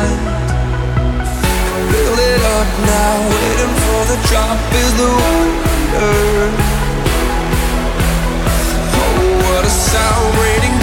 time. Fill it up now, waiting for the drop is the wonder. Oh, what a sound waiting.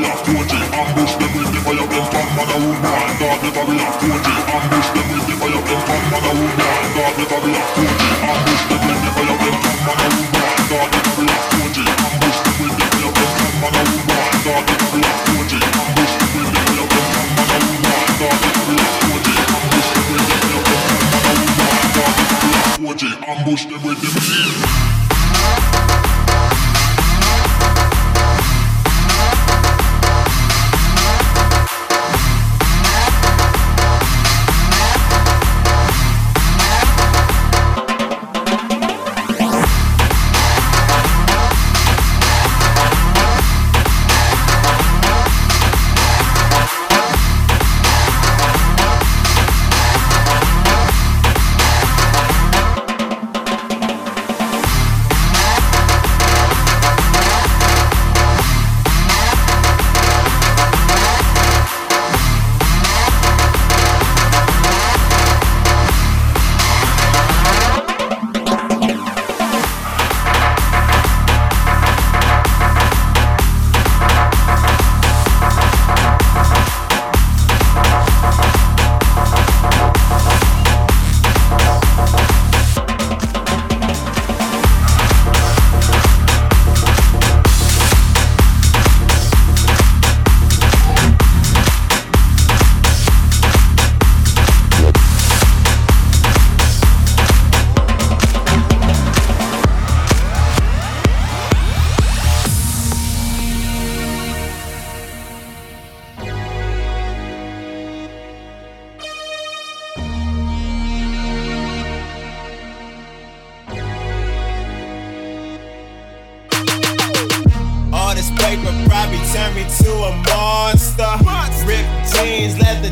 we. Ambush them with the fire them from mother who blind. God. Ambush them with the fire them from mother who blind. God. Ambush them with the fire them from mother who blind. God. Ambush them with the fire them from mother who blind. God. Ambush them with the fire them from mother who blind. Blind. Ambush them with the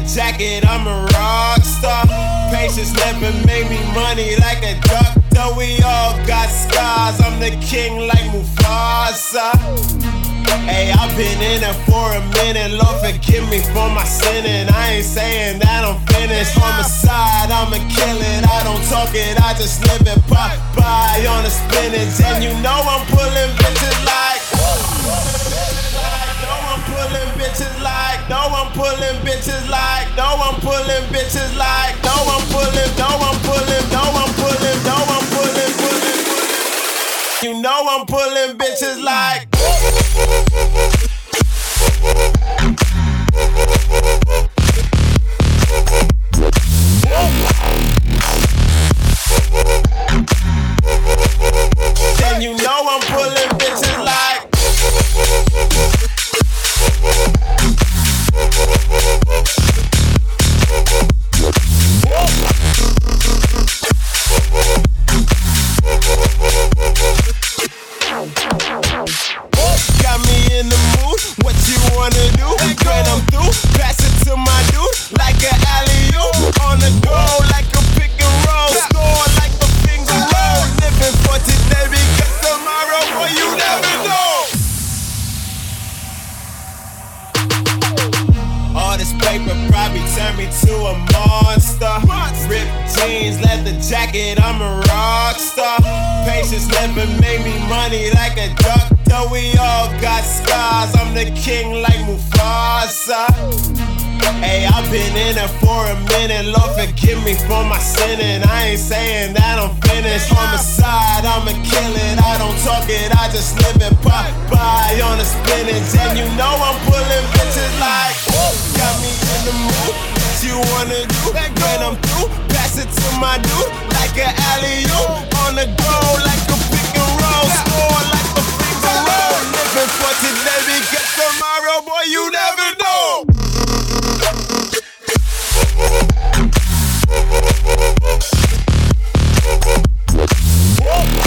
jacket, I'm a rock star. Patience never made me money like a duck. Though we all got scars, I'm the king like Mufasa. Hey, I've been in it for a minute. Lord, forgive me for my sinning. I ain't saying that I'm finished. Homicide, I'ma kill it. I don't talk it, I just live it. Bye bye on the spinach. And you know I'm pulling bitches like. bitches like, no I'm pulling bitches like, no I'm pulling bitches like, no I'm pulling, no I'm pulling, no I'm pulling, no I'm pulling, pulling, pulling. You know I'm pulling bitches like. king like Mufasa. Hey, I've been in it for a minute. Lord, forgive me for my sinning. I ain't saying that I'm finished. Homicide, I'ma kill it. I don't talk it, I just live it. Pop by on the spinach. And you know I'm pulling bitches like, got me in the mood. What you wanna do? When I'm through, pass it to my dude. Like an alley oop. On the go, like a pick and roll. Score like a finger roll happens for today because tomorrow, boy, you never know. Whoa.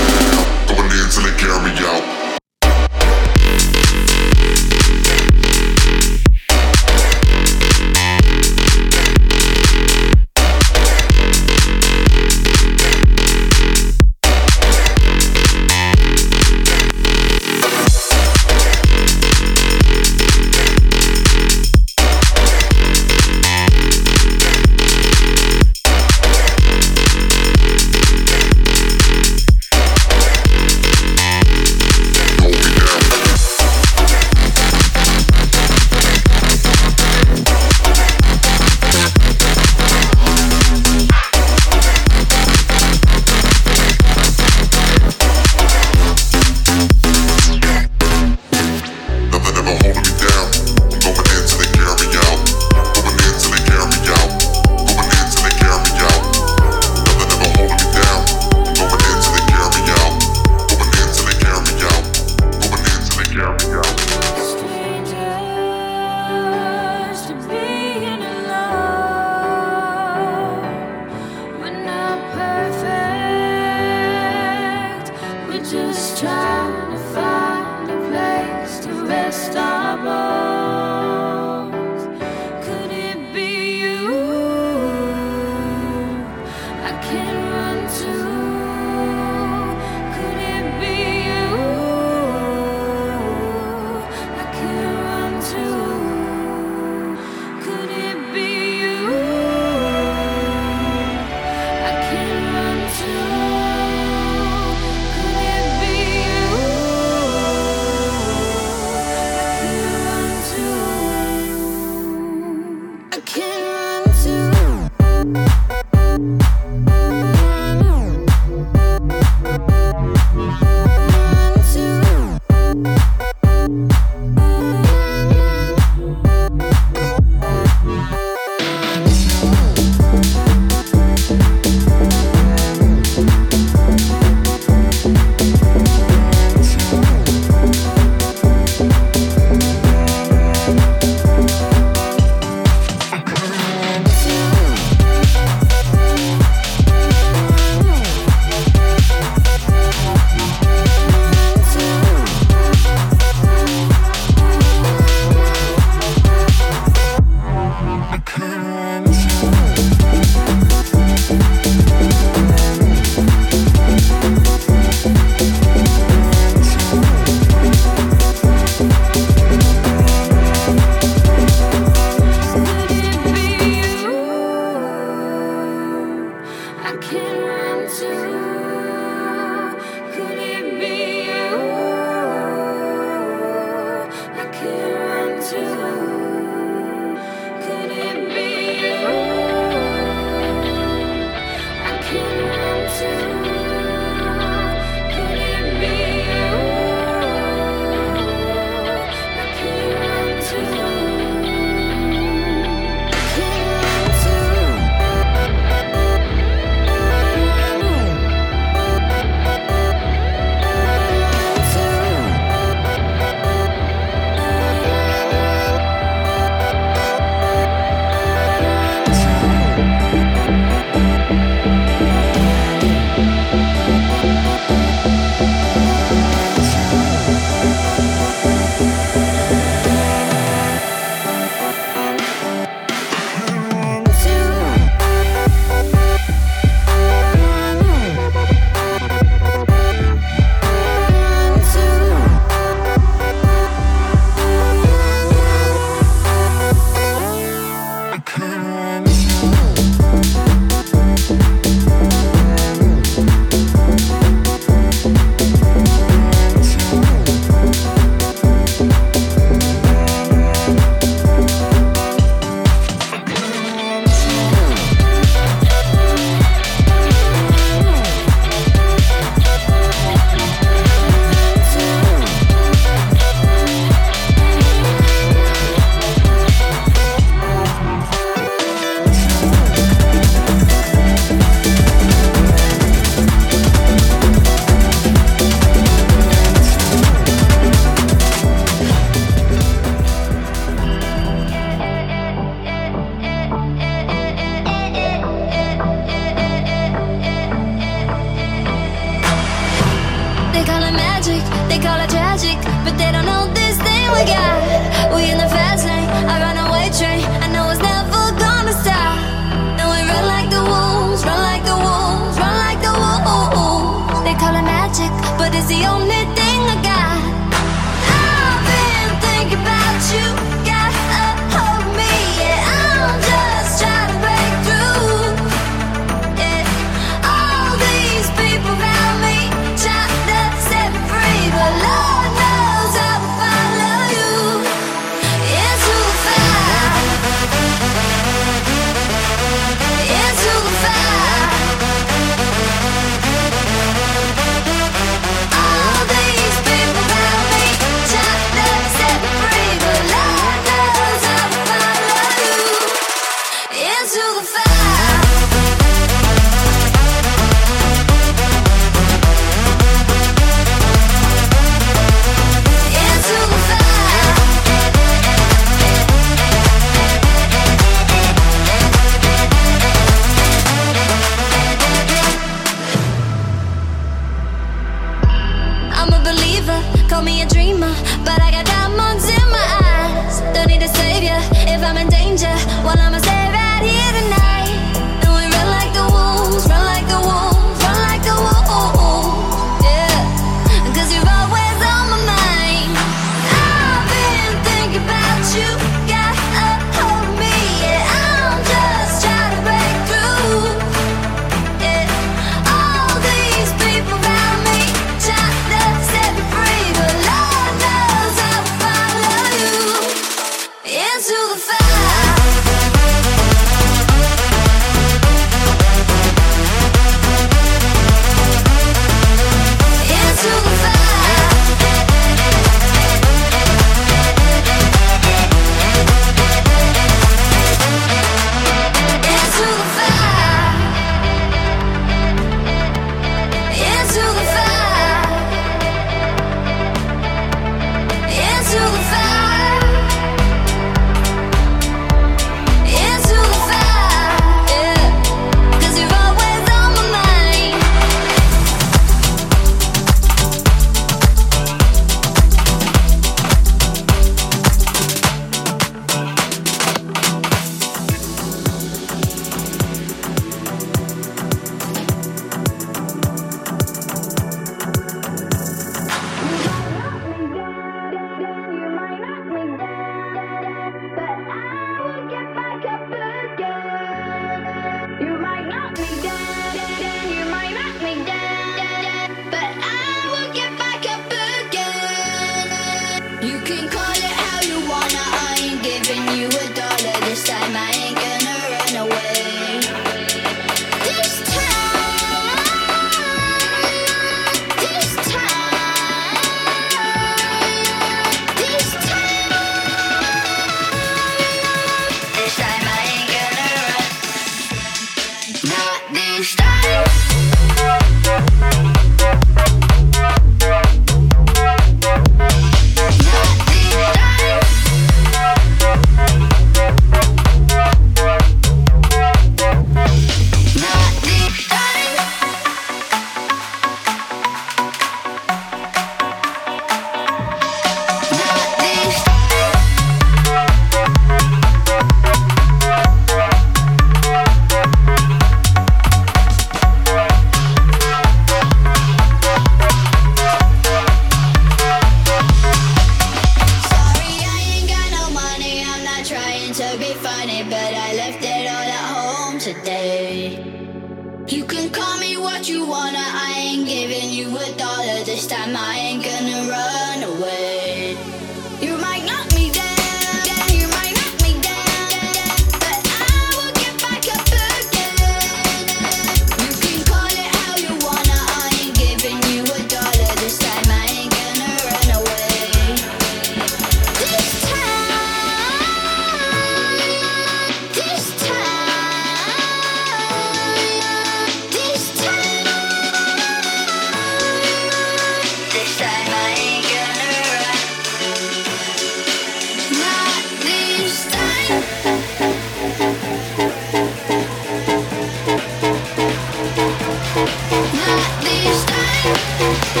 Girl.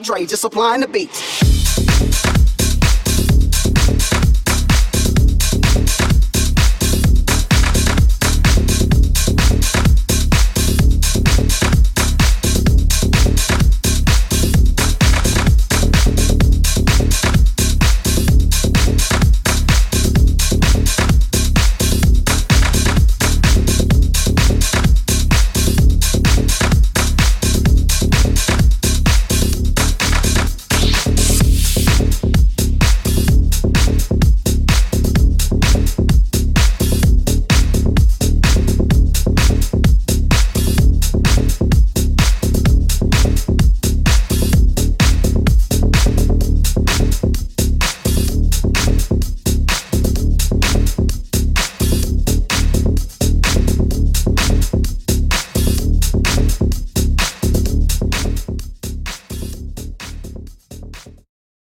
Like Dre, just supplying the beats.